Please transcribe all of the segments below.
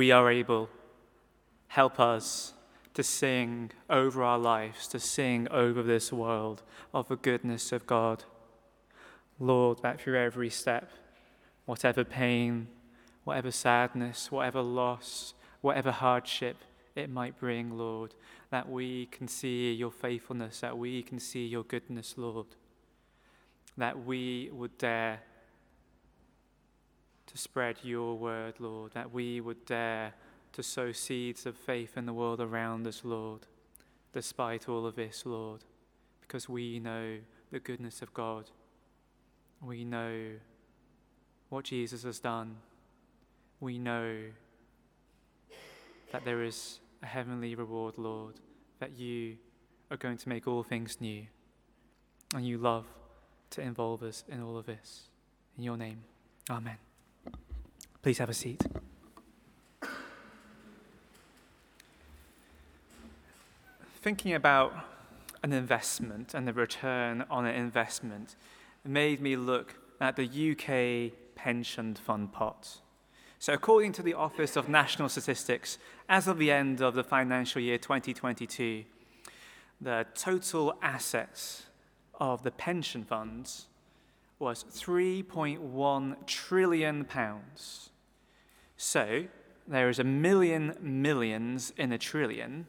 we are able, help us to sing over our lives, to sing over this world of the goodness of God. Lord, that through every step, whatever pain, whatever sadness, whatever loss, whatever hardship it might bring, Lord, that we can see your faithfulness, that we can see your goodness, Lord, that we would dare to spread your word, Lord, that we would dare to sow seeds of faith in the world around us, Lord, despite all of this, Lord, because we know the goodness of God. We know what Jesus has done. We know that there is a heavenly reward, Lord, that you are going to make all things new. And you love to involve us in all of this. In your name, Amen. Please have a seat. Thinking about an investment and the return on an investment made me look at the UK pension fund pot. So, according to the Office of National Statistics, as of the end of the financial year 2022, the total assets of the pension funds was 3.1 trillion pounds. So, there is a million millions in a trillion.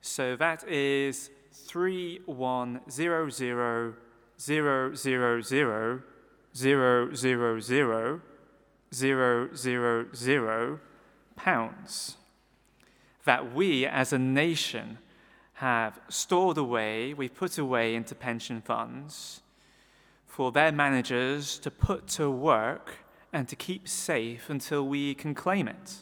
So that is 3100000000 zero, zero, zero pounds that we as a nation have stored away, we've put away into pension funds for their managers to put to work and to keep safe until we can claim it.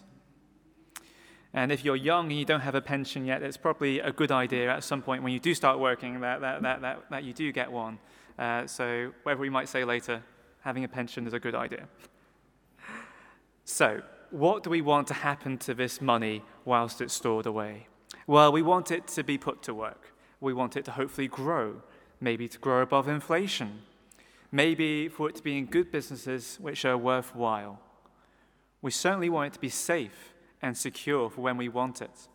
And if you're young and you don't have a pension yet, it's probably a good idea at some point when you do start working that, that, that, that, that you do get one. Uh, so, whatever we might say later, having a pension is a good idea. So, what do we want to happen to this money whilst it's stored away? Well, we want it to be put to work. We want it to hopefully grow, maybe to grow above inflation, maybe for it to be in good businesses which are worthwhile. We certainly want it to be safe and secure for when we want it.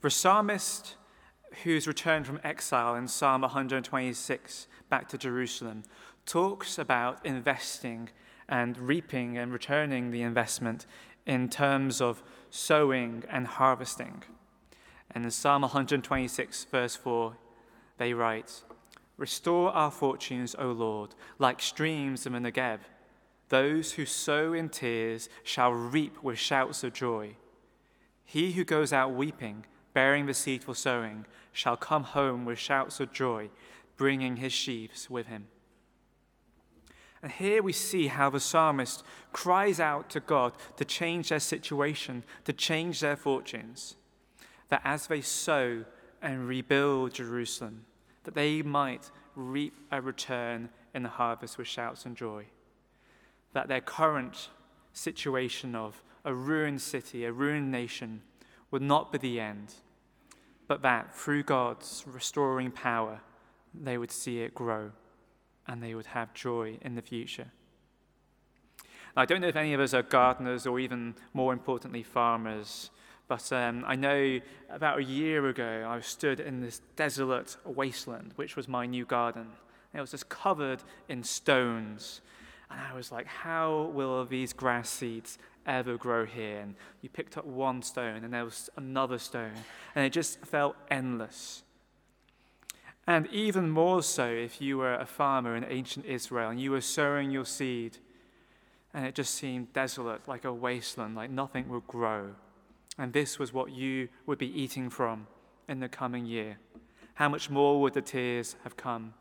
The psalmist who's returned from exile in Psalm 126 back to Jerusalem talks about investing and reaping and returning the investment in terms of sowing and harvesting. And in Psalm 126, verse 4, they write, Restore our fortunes, O Lord, like streams in the Negeb. Those who sow in tears shall reap with shouts of joy. He who goes out weeping, bearing the seed for sowing, shall come home with shouts of joy, bringing his sheaves with him. And here we see how the psalmist cries out to God to change their situation, to change their fortunes, that as they sow and rebuild Jerusalem, that they might reap a return in the harvest with shouts and joy. That their current situation of a ruined city, a ruined nation, would not be the end, but that through God's restoring power, they would see it grow and they would have joy in the future. Now, I don't know if any of us are gardeners or even more importantly, farmers, but um, I know about a year ago I stood in this desolate wasteland, which was my new garden. It was just covered in stones. And I was like, how will these grass seeds ever grow here? And you picked up one stone, and there was another stone, and it just felt endless. And even more so if you were a farmer in ancient Israel and you were sowing your seed and it just seemed desolate, like a wasteland, like nothing would grow. And this was what you would be eating from in the coming year. How much more would the tears have come?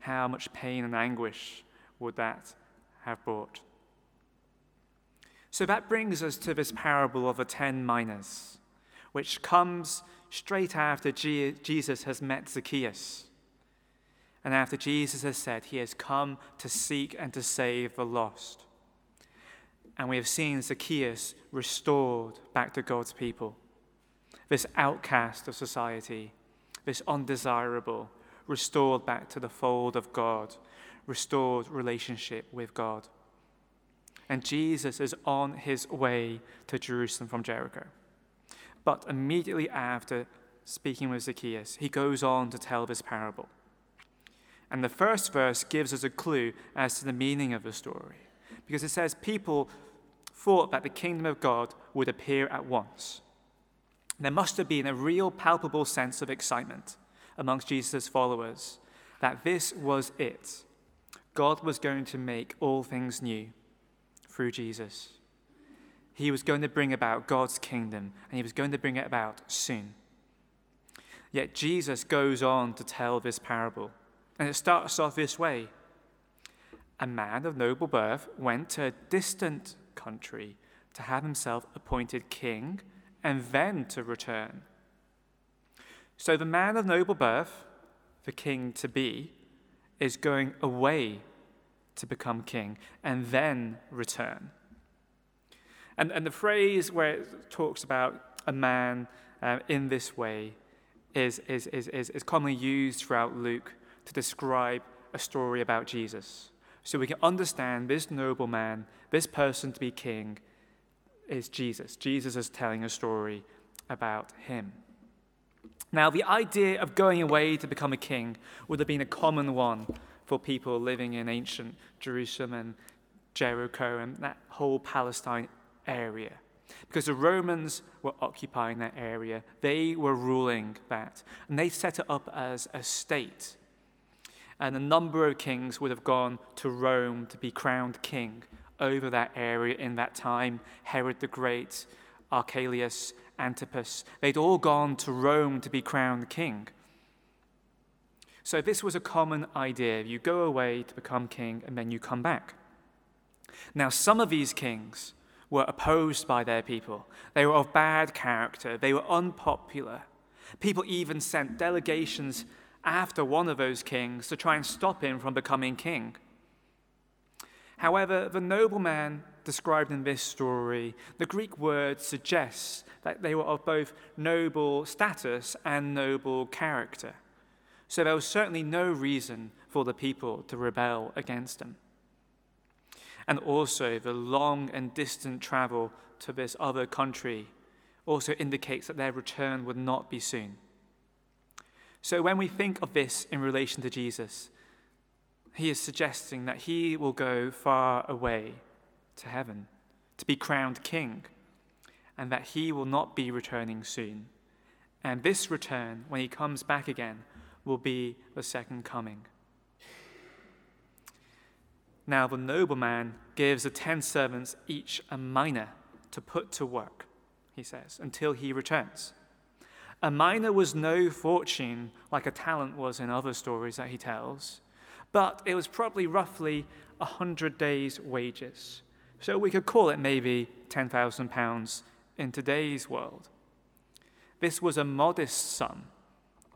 How much pain and anguish would that have brought? So that brings us to this parable of the ten minas, which comes straight after Jesus has met Zacchaeus. And after Jesus has said he has come to seek and to save the lost. And we have seen Zacchaeus restored back to God's people. This outcast of society, this undesirable, restored back to the fold of God, restored relationship with God. and Jesus is on his way to Jerusalem from Jericho. But immediately after speaking with Zacchaeus, he goes on to tell this parable. And the first verse gives us a clue as to the meaning of the story, because it says people thought that the kingdom of God would appear at once. There must have been a real palpable sense of excitement amongst Jesus' followers that this was it. God was going to make all things new through Jesus. He was going to bring about God's kingdom, and he was going to bring it about soon. Yet Jesus goes on to tell this parable, and it starts off this way A man of noble birth went to a distant country to have himself appointed king and then to return. So the man of noble birth, the king to be, is going away to become king and then return. And, and the phrase where it talks about a man uh, in this way is, is, is, is, is commonly used throughout Luke to describe a story about Jesus. So we can understand this noble man, this person to be king, is Jesus. Jesus is telling a story about him. Now, the idea of going away to become a king would have been a common one for people living in ancient Jerusalem and Jericho and that whole Palestine area. Because the Romans were occupying that area, they were ruling that. And they set it up as a state. And a number of kings would have gone to Rome to be crowned king over that area in that time Herod the Great, Archelaus, Antipas. They'd all gone to Rome to be crowned king. So this was a common idea. You go away to become king and then you come back. Now, some of these kings were opposed by their people. They were of bad character. They were unpopular. People even sent delegations after one of those kings to try and stop him from becoming king. However, the nobleman described in this story, the Greek word suggests that they were of both noble status and noble character. So there was certainly no reason for the people to rebel against him. And also, the long and distant travel to this other country also indicates that their return would not be soon. So, when we think of this in relation to Jesus, he is suggesting that he will go far away to heaven to be crowned king, and that he will not be returning soon. And this return, when he comes back again, will be the second coming. Now the nobleman gives the ten servants each a mina to put to work, he says, until he returns. A mina was no fortune like a talent was in other stories that he tells, but it was probably roughly a hundred days' wages. So we could call it maybe £10,000 in today's world. This was a modest sum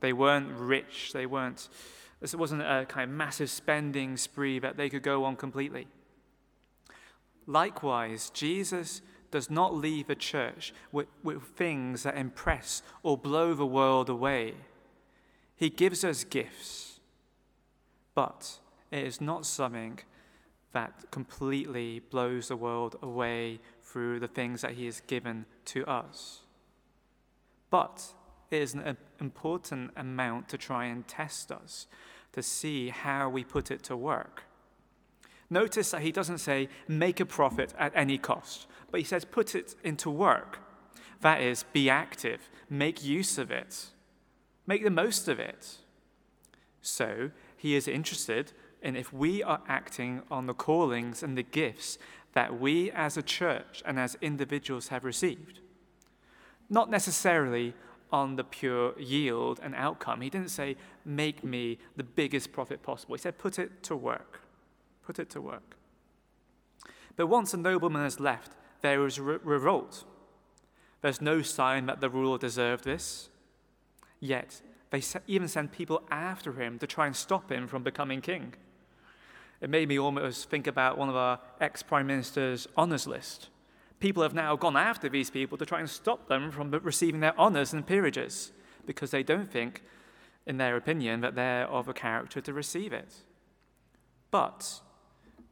they weren't rich. They weren't, this wasn't a kind of massive spending spree that they could go on completely. Likewise, Jesus does not leave a church with, with things that impress or blow the world away. He gives us gifts, but it is not something that completely blows the world away through the things that He has given to us. But it is an important amount to try and test us, to see how we put it to work. Notice that he doesn't say, make a profit at any cost, but he says, put it into work. That is, be active, make use of it, make the most of it. So, he is interested in if we are acting on the callings and the gifts that we as a church and as individuals have received. Not necessarily on the pure yield and outcome. He didn't say, make me the biggest profit possible. He said, put it to work. Put it to work. But once a nobleman has left, there is re- revolt. There's no sign that the ruler deserved this. Yet, they even send people after him to try and stop him from becoming king. It made me almost think about one of our ex prime minister's honours list people have now gone after these people to try and stop them from receiving their honours and peerages because they don't think, in their opinion, that they're of a character to receive it. But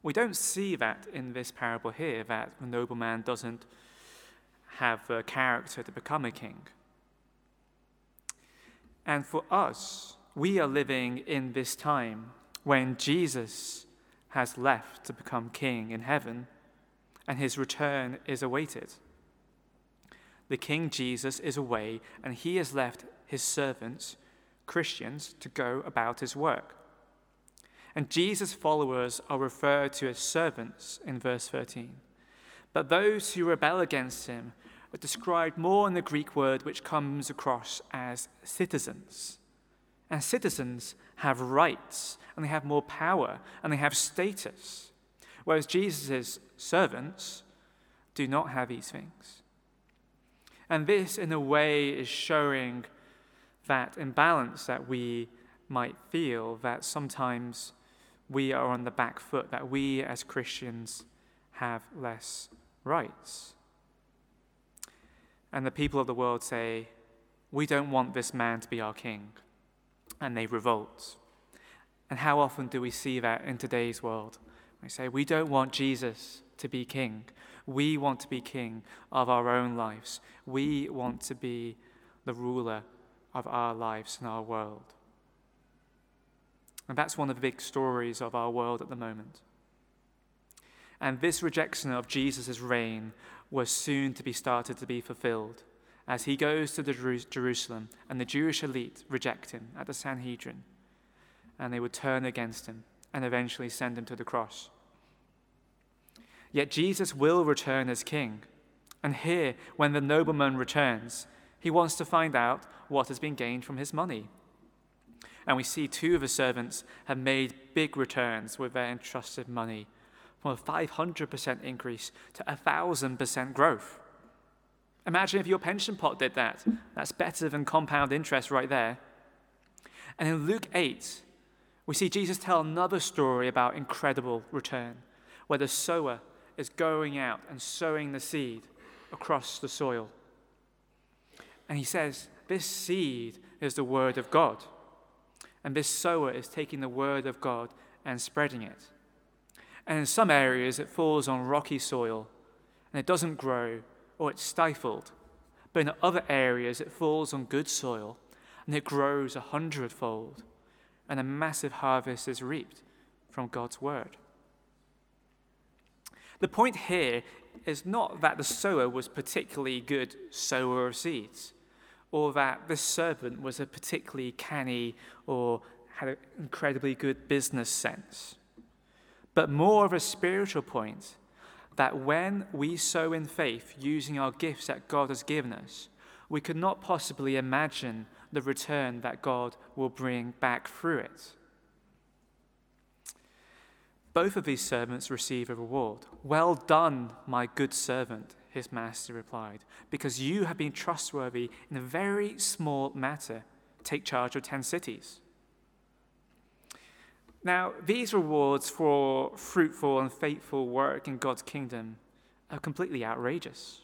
We don't see that in this parable here, that the nobleman doesn't have the character to become a king. And for us, we are living in this time when Jesus has left to become king in heaven and his return is awaited. The King Jesus is away and he has left his servants, Christians, to go about his work. And Jesus' followers are referred to as servants in verse 13. But those who rebel against him are described more in the Greek word which comes across as citizens. And citizens have rights, and they have more power, and they have status. Whereas Jesus' servants do not have these things. And this, in a way, is showing that imbalance that we might feel that sometimes we are on the back foot, that we as Christians have less rights. And the people of the world say, We don't want this man to be our king. And they revolt. And how often do we see that in today's world? We say, We don't want Jesus to be king. We want to be king of our own lives. We want to be the ruler of our lives and our world. And that's one of the big stories of our world at the moment. And this rejection of Jesus' reign was soon to be started to be fulfilled as he goes to Jerusalem and the Jewish elite reject him at the Sanhedrin and they would turn against him and eventually send him to the cross. Yet Jesus will return as king. And here, when the nobleman returns, he wants to find out what has been gained from his money. And we see two of the servants have made big returns with their entrusted money from a 500% increase to a 1,000% growth. Imagine if your pension pot did that. That's better than compound interest right there. And in Luke 8, we see Jesus tell another story about incredible return, where the sower is going out and sowing the seed across the soil. And he says, This seed is the word of God. And this sower is taking the word of God and spreading it. And in some areas, it falls on rocky soil and it doesn't grow or it's stifled. But in other areas, it falls on good soil and it grows a hundredfold, and a massive harvest is reaped from God's word. The point here is not that the sower was particularly good sower of seeds or that this servant was a particularly canny or had an incredibly good business sense, but more of a spiritual point that when we sow in faith using our gifts that God has given us, we could not possibly imagine the return that God will bring back through it. Both of these servants receive a reward. Well done, my good servant, his master replied, because you have been trustworthy in a very small matter. Take charge of ten cities. Now, these rewards for fruitful and faithful work in God's kingdom are completely outrageous.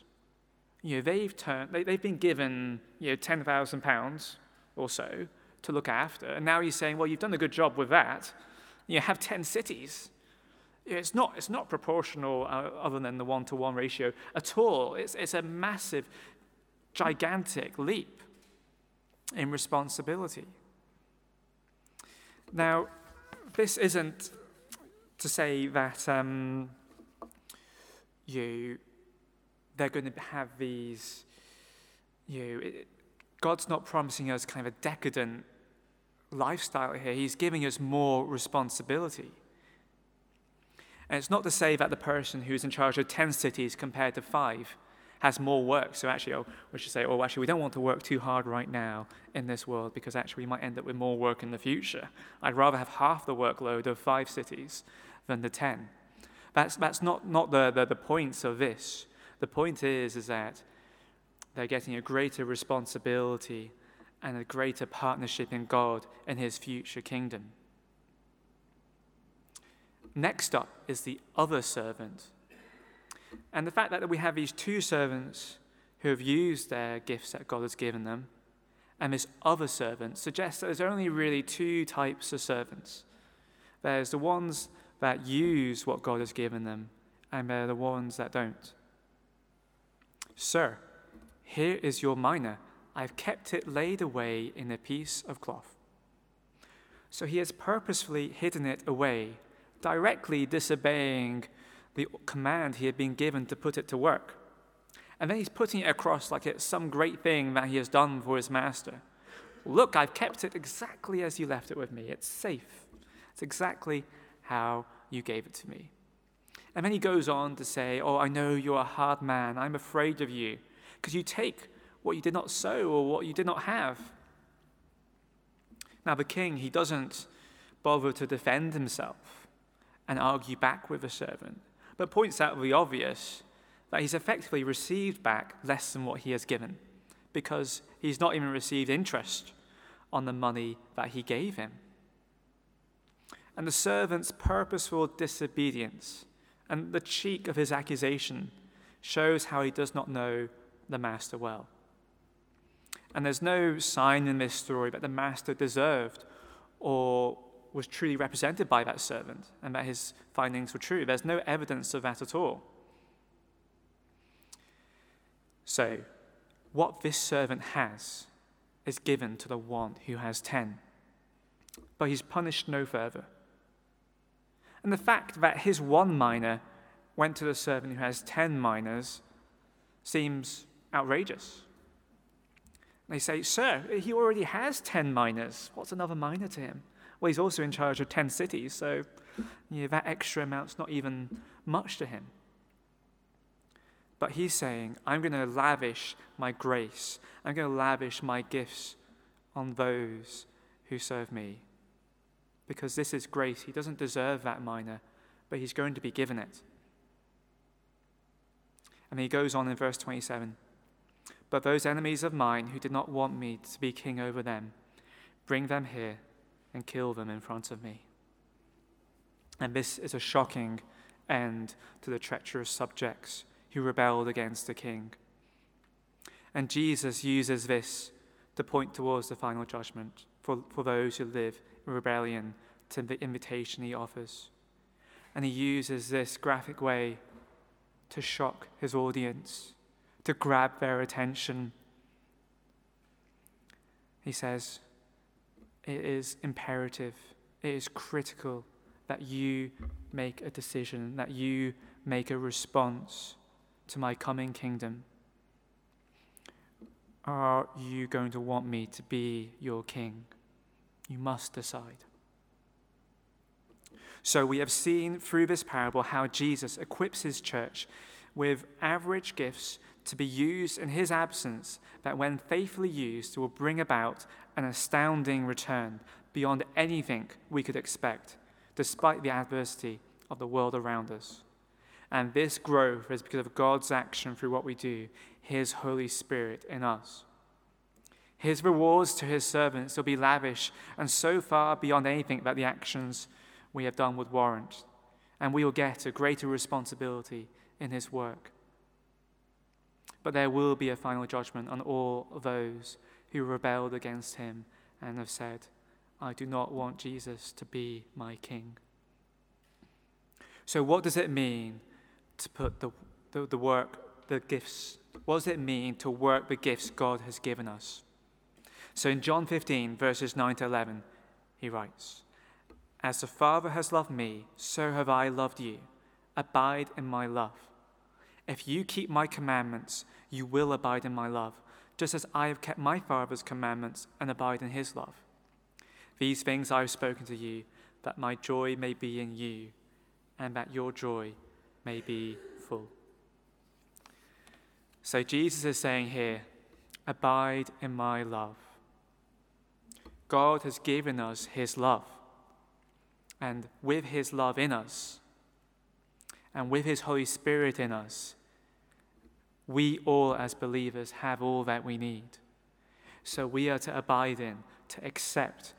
You know, they've, turned, they, have been given you know, £10,000 or so to look after, and now you're saying, well, you've done a good job with that. You have 10 cities. It's not, it's not proportional uh, other than the one to one ratio at all. It's, it's a massive, gigantic leap in responsibility. Now, this isn't to say that um, you they're going to have these. You it, God's not promising us kind of a decadent lifestyle here. He's giving us more responsibility. And it's not to say that the person who's in charge of 10 cities compared to five has more work. So actually, oh, we should say, oh, actually, we don't want to work too hard right now in this world because actually we might end up with more work in the future. I'd rather have half the workload of five cities than the 10. That's, that's not, not the, the, the point of this. The point is, is that they're getting a greater responsibility and a greater partnership in God and His future kingdom. Next up is the other servant. And the fact that we have these two servants who have used their gifts that God has given them, and this other servant suggests that there's only really two types of servants. There's the ones that use what God has given them, and they're the ones that don't. Sir, here is your mina. I've kept it laid away in a piece of cloth. So he has purposefully hidden it away, directly disobeying the command he had been given to put it to work. And then he's putting it across like it's some great thing that he has done for his master. Look, I've kept it exactly as you left it with me. It's safe. It's exactly how you gave it to me. And then he goes on to say, Oh, I know you're a hard man. I'm afraid of you because you take what you did not sow or what you did not have. Now, the king, he doesn't bother to defend himself and argue back with the servant, but points out the obvious that he's effectively received back less than what he has given because he's not even received interest on the money that he gave him. And the servant's purposeful disobedience and the cheek of his accusation shows how he does not know the master well. And there's no sign in this story that the master deserved or was truly represented by that servant and that his findings were true. There's no evidence of that at all. So, what this servant has is given to the one who has ten, but he's punished no further. And the fact that his one mina went to the servant who has ten minas seems outrageous. They say, Sir, he already has 10 minas. What's another mina to him? Well, he's also in charge of 10 cities, so you know, that extra amount's not even much to him. But he's saying, I'm going to lavish my grace, I'm going to lavish my gifts on those who serve me. Because this is grace. He doesn't deserve that mina, but he's going to be given it. And he goes on in verse 27 But those enemies of mine who did not want me to be king over them, bring them here and kill them in front of me. And this is a shocking end to the treacherous subjects who rebelled against the king. And Jesus uses this to point towards the final judgment for, for those who live in rebellion to the invitation he offers. And he uses this graphic way to shock his audience, to grab their attention. He says, It is imperative, it is critical that you make a decision, that you make a response to my coming kingdom. Are you going to want me to be your king? You must decide. So, we have seen through this parable how Jesus equips his church with average gifts to be used in his absence, that when faithfully used, will bring about an astounding return beyond anything we could expect, despite the adversity of the world around us. And this growth is because of God's action through what we do, His Holy Spirit in us. His rewards to His servants will be lavish and so far beyond anything that the actions we have done would warrant. And we will get a greater responsibility in His work. But there will be a final judgment on all those who rebelled against Him and have said, I do not want Jesus to be my King. So, what does it mean to put the, the, the work, the gifts, what does it mean to work the gifts God has given us? So, in John 15, verses 9 to 11, he writes, As the Father has loved me, so have I loved you. Abide in my love. If you keep my commandments, you will abide in my love, just as I have kept my Father's commandments and abide in his love. These things I have spoken to you, that my joy may be in you, and that your joy may be full. So Jesus is saying here, Abide in my love. God has given us his love. And with his love in us, and with his Holy Spirit in us, we all, as believers, have all that we need. So we are to abide in, to accept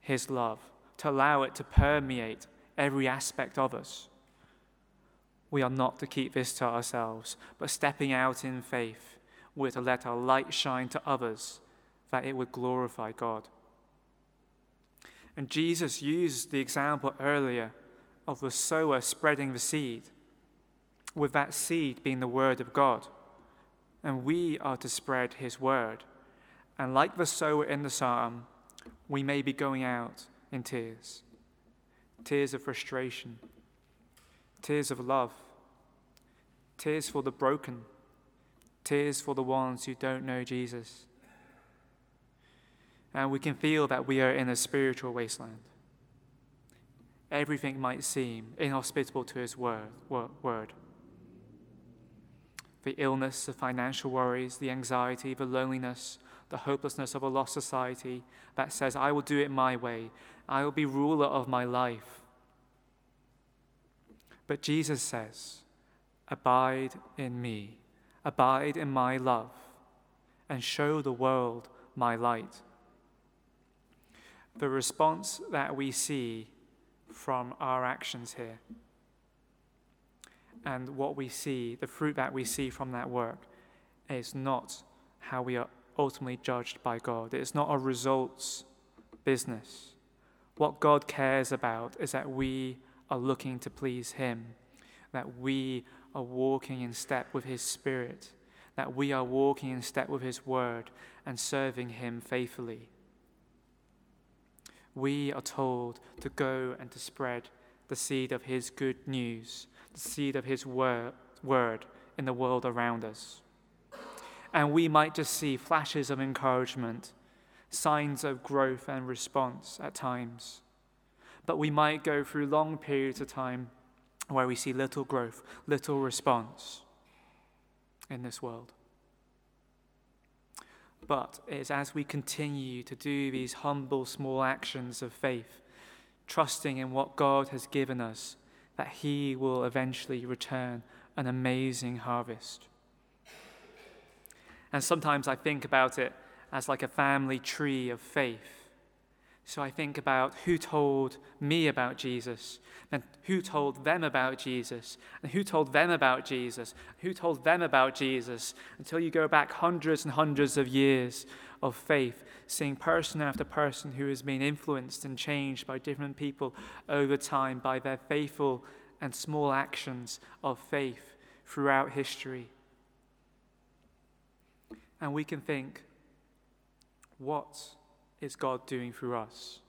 His love, to allow it to permeate every aspect of us. We are not to keep this to ourselves, but stepping out in faith, we're to let our light shine to others that it would glorify God. And Jesus used the example earlier of the sower spreading the seed, with that seed being the word of God. And we are to spread his word. And like the sower in the psalm, we may be going out in tears tears of frustration, tears of love, tears for the broken, tears for the ones who don't know Jesus. And we can feel that we are in a spiritual wasteland everything might seem inhospitable to his word, word. The illness, the financial worries, the anxiety, the loneliness, the hopelessness of a lost society that says, I will do it my way, I will be ruler of my life. But Jesus says, Abide in me, abide in my love, and show the world my light. The response that we see from our actions here. And what we see, the fruit that we see from that work, is not how we are ultimately judged by God. It's not a results business. What God cares about is that we are looking to please Him, that we are walking in step with His Spirit, that we are walking in step with His Word and serving Him faithfully we are told to go and to spread the seed of His good news, the seed of His word, word in the world around us. And we might just see flashes of encouragement, signs of growth and response at times. But we might go through long periods of time where we see little growth, little response in this world. But it's as we continue to do these humble, small actions of faith, trusting in what God has given us, that He will eventually return an amazing harvest. And sometimes I think about it as like a family tree of faith so I think about who told me about Jesus, and who told them about Jesus, and who told them about Jesus, who told them about Jesus, until you go back hundreds and hundreds of years of faith, seeing person after person who has been influenced and changed by different people over time by their faithful and small actions of faith throughout history. And we can think, what is God doing through us?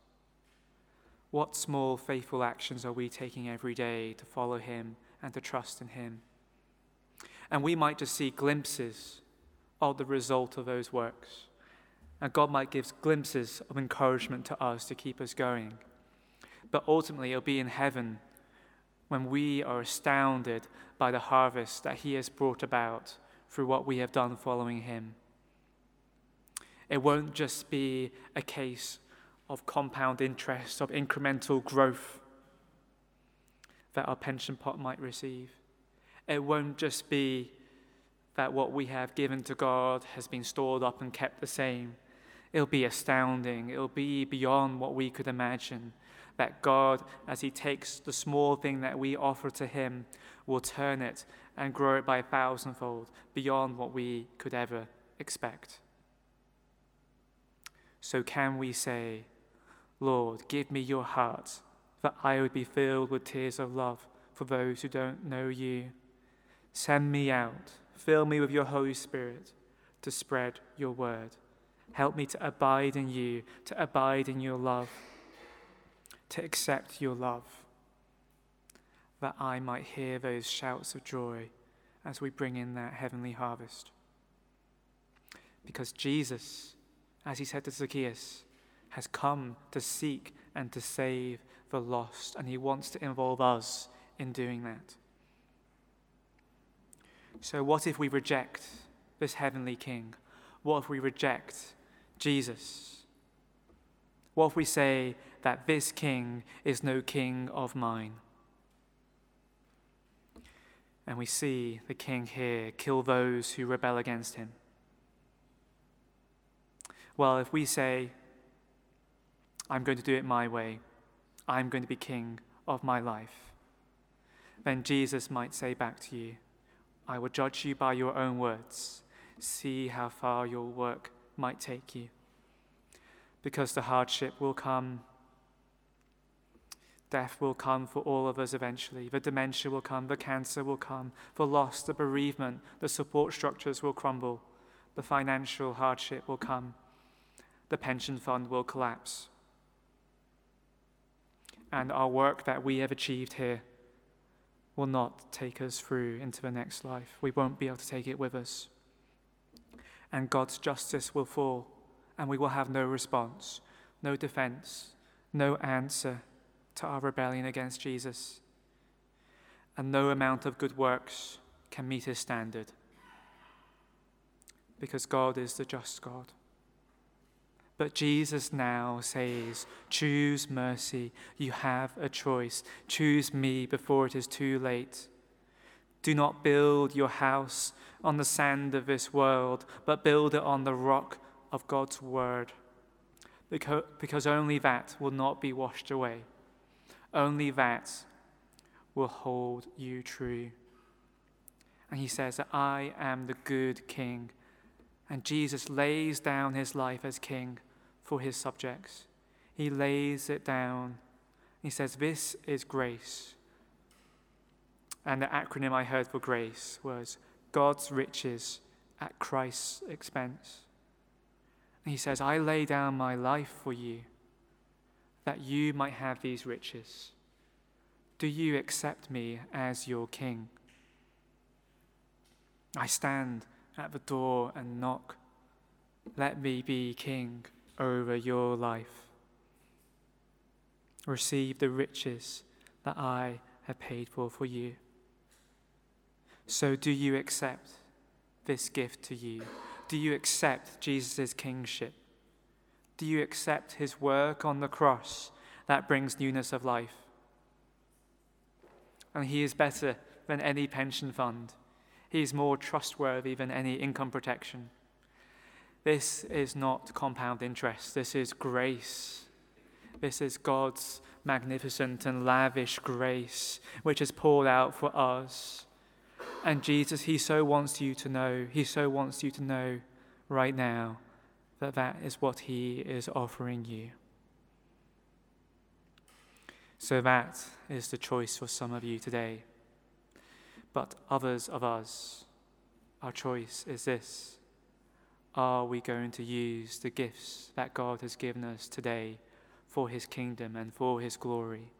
What small faithful actions are we taking every day to follow Him and to trust in Him? And we might just see glimpses of the result of those works. And God might give glimpses of encouragement to us to keep us going. But ultimately, it'll be in heaven when we are astounded by the harvest that He has brought about through what we have done following Him. It won't just be a case of compound interest, of incremental growth that our pension pot might receive. It won't just be that what we have given to God has been stored up and kept the same. It'll be astounding. It'll be beyond what we could imagine. That God, as He takes the small thing that we offer to Him, will turn it and grow it by a thousandfold beyond what we could ever expect. So can we say, Lord, give me your heart, that I would be filled with tears of love for those who don't know you. Send me out, fill me with your Holy Spirit to spread your word. Help me to abide in you, to abide in your love, to accept your love, that I might hear those shouts of joy as we bring in that heavenly harvest. Because Jesus as he said to Zacchaeus, has come to seek and to save the lost, and he wants to involve us in doing that. So, what if we reject this heavenly King? What if we reject Jesus? What if we say that this King is no King of mine? And we see the King here kill those who rebel against him. Well, if we say, I'm going to do it my way, I'm going to be king of my life, then Jesus might say back to you, I will judge you by your own words. See how far your work might take you. Because the hardship will come, Death will come for all of us eventually. The dementia will come, the cancer will come, the loss, the bereavement, the support structures will crumble, the financial hardship will come, the pension fund will collapse. And our work that we have achieved here will not take us through into the next life. We won't be able to take it with us. And God's justice will fall, and we will have no response, no defense, no answer to our rebellion against Jesus, and no amount of good works can meet his standard. Because God is the just God. But Jesus now says, Choose mercy. You have a choice. Choose me before it is too late. Do not build your house on the sand of this world, but build it on the rock of God's word. Because, only that will not be washed away. Only that will hold you true. And he says that I am the good king. And Jesus lays down his life as king for his subjects. He lays it down. He says, This is grace. And the acronym I heard for grace was God's riches at Christ's expense. And he says, I lay down my life for you that you might have these riches. Do you accept me as your king? I stand at the door and knock. Let me be king over your life. Receive the riches that I have paid for for you. So, do you accept this gift to you? Do you accept Jesus' kingship? Do you accept his work on the cross that brings newness of life? And he is better than any pension fund. He is more trustworthy than any income protection. This is not compound interest, this is grace. This is God's magnificent and lavish grace, which is poured out for us. And Jesus, He so wants you to know, He so wants you to know right now that that is what He is offering you. So that is the choice for some of you today. But others of us, our choice is this Are we going to use the gifts that God has given us today for His kingdom and for His glory?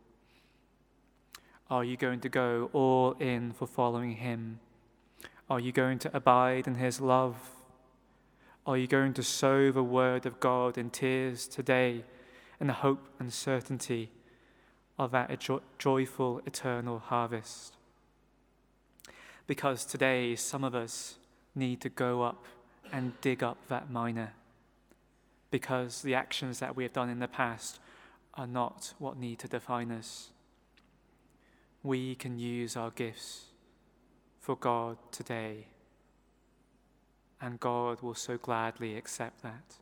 Are you going to go all in for following Him? Are you going to abide in His love? Are you going to sow the word of God in tears today in the hope and certainty of that jo- joyful eternal harvest? Because today some of us need to go up and dig up that mina Because the actions that we have done in the past are not what need to define us. We can use our gifts for God today and God will so gladly accept that.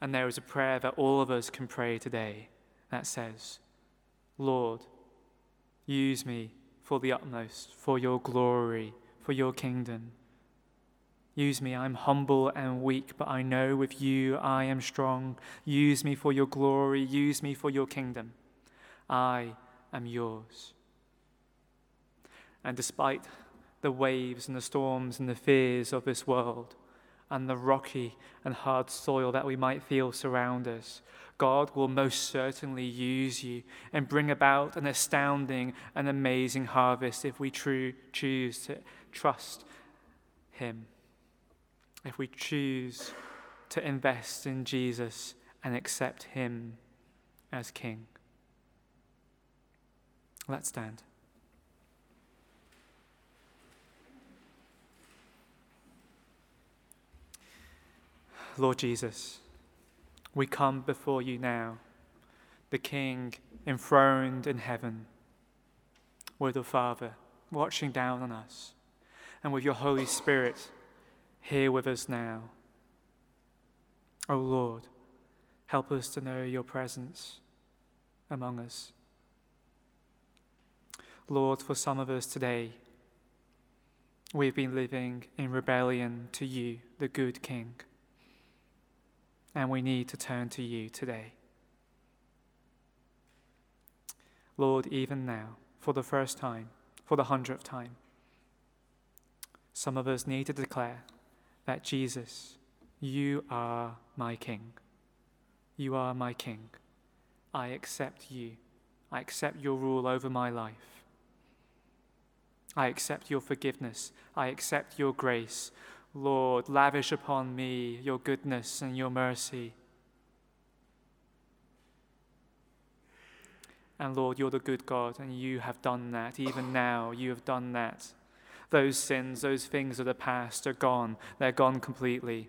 And there is a prayer that all of us can pray today that says, Lord, use me for the utmost, for your glory, for your kingdom. Use me, I'm humble and weak, but I know with you I am strong. Use me for your glory, use me for your kingdom. I am yours. And despite the waves and the storms and the fears of this world and the rocky and hard soil that we might feel surround us, God will most certainly use you and bring about an astounding and amazing harvest if we true, choose to trust Him. If we choose to invest in Jesus and accept Him as King. Let's stand. Lord Jesus, we come before you now, the King enthroned in heaven, with the Father watching down on us, and with your Holy Spirit here with us now. O oh Lord, help us to know your presence among us. Lord, for some of us today, we've been living in rebellion to you, the good King and we need to turn to you today. Lord, even now, for the first time, for the hundredth time, some of us need to declare that Jesus, you are my King. You are my King. I accept you. I accept your rule over my life. I accept your forgiveness. I accept your grace. Lord, lavish upon me your goodness and your mercy. And Lord, you're the good God, and you have done that. Even now, you have done that. Those sins, those things of the past are gone. They're gone completely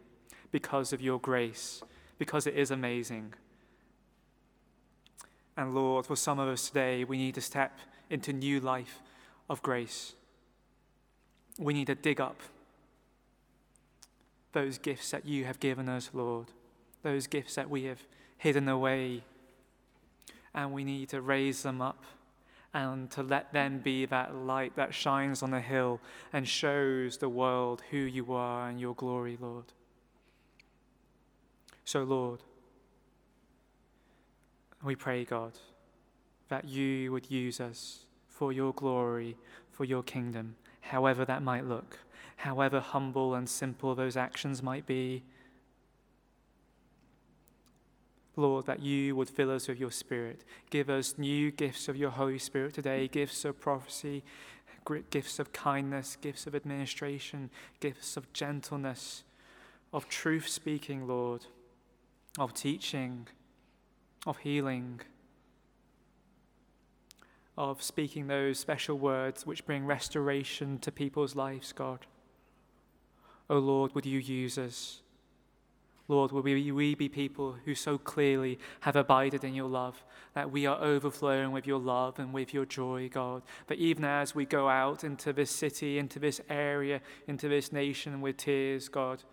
because of your grace, because it is amazing. And Lord, for some of us today, we need to step into new life of grace. We need to dig up those gifts that you have given us, Lord, those gifts that we have hidden away. And we need to raise them up and to let them be that light that shines on the hill and shows the world who you are and your glory, Lord. So, Lord, we pray, God, that you would use us for your glory, for your kingdom, however that might look, however humble and simple those actions might be. Lord, that you would fill us with your Spirit. Give us new gifts of your Holy Spirit today gifts of prophecy, gifts of kindness, gifts of administration, gifts of gentleness, of truth speaking, Lord, of teaching of healing, of speaking those special words which bring restoration to people's lives, God. Oh Lord, would you use us? Lord, will we, we be people who so clearly have abided in your love, that we are overflowing with your love and with your joy, God. That even as we go out into this city, into this area, into this nation with tears, God,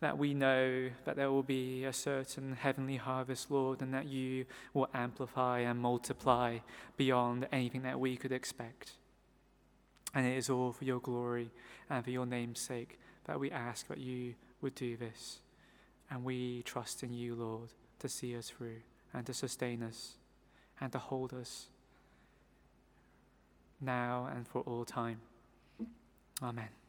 that we know that there will be a certain heavenly harvest, Lord, and that you will amplify and multiply beyond anything that we could expect. And it is all for your glory and for your name's sake that we ask that you would do this. And we trust in you, Lord, to see us through and to sustain us and to hold us now and for all time. Amen.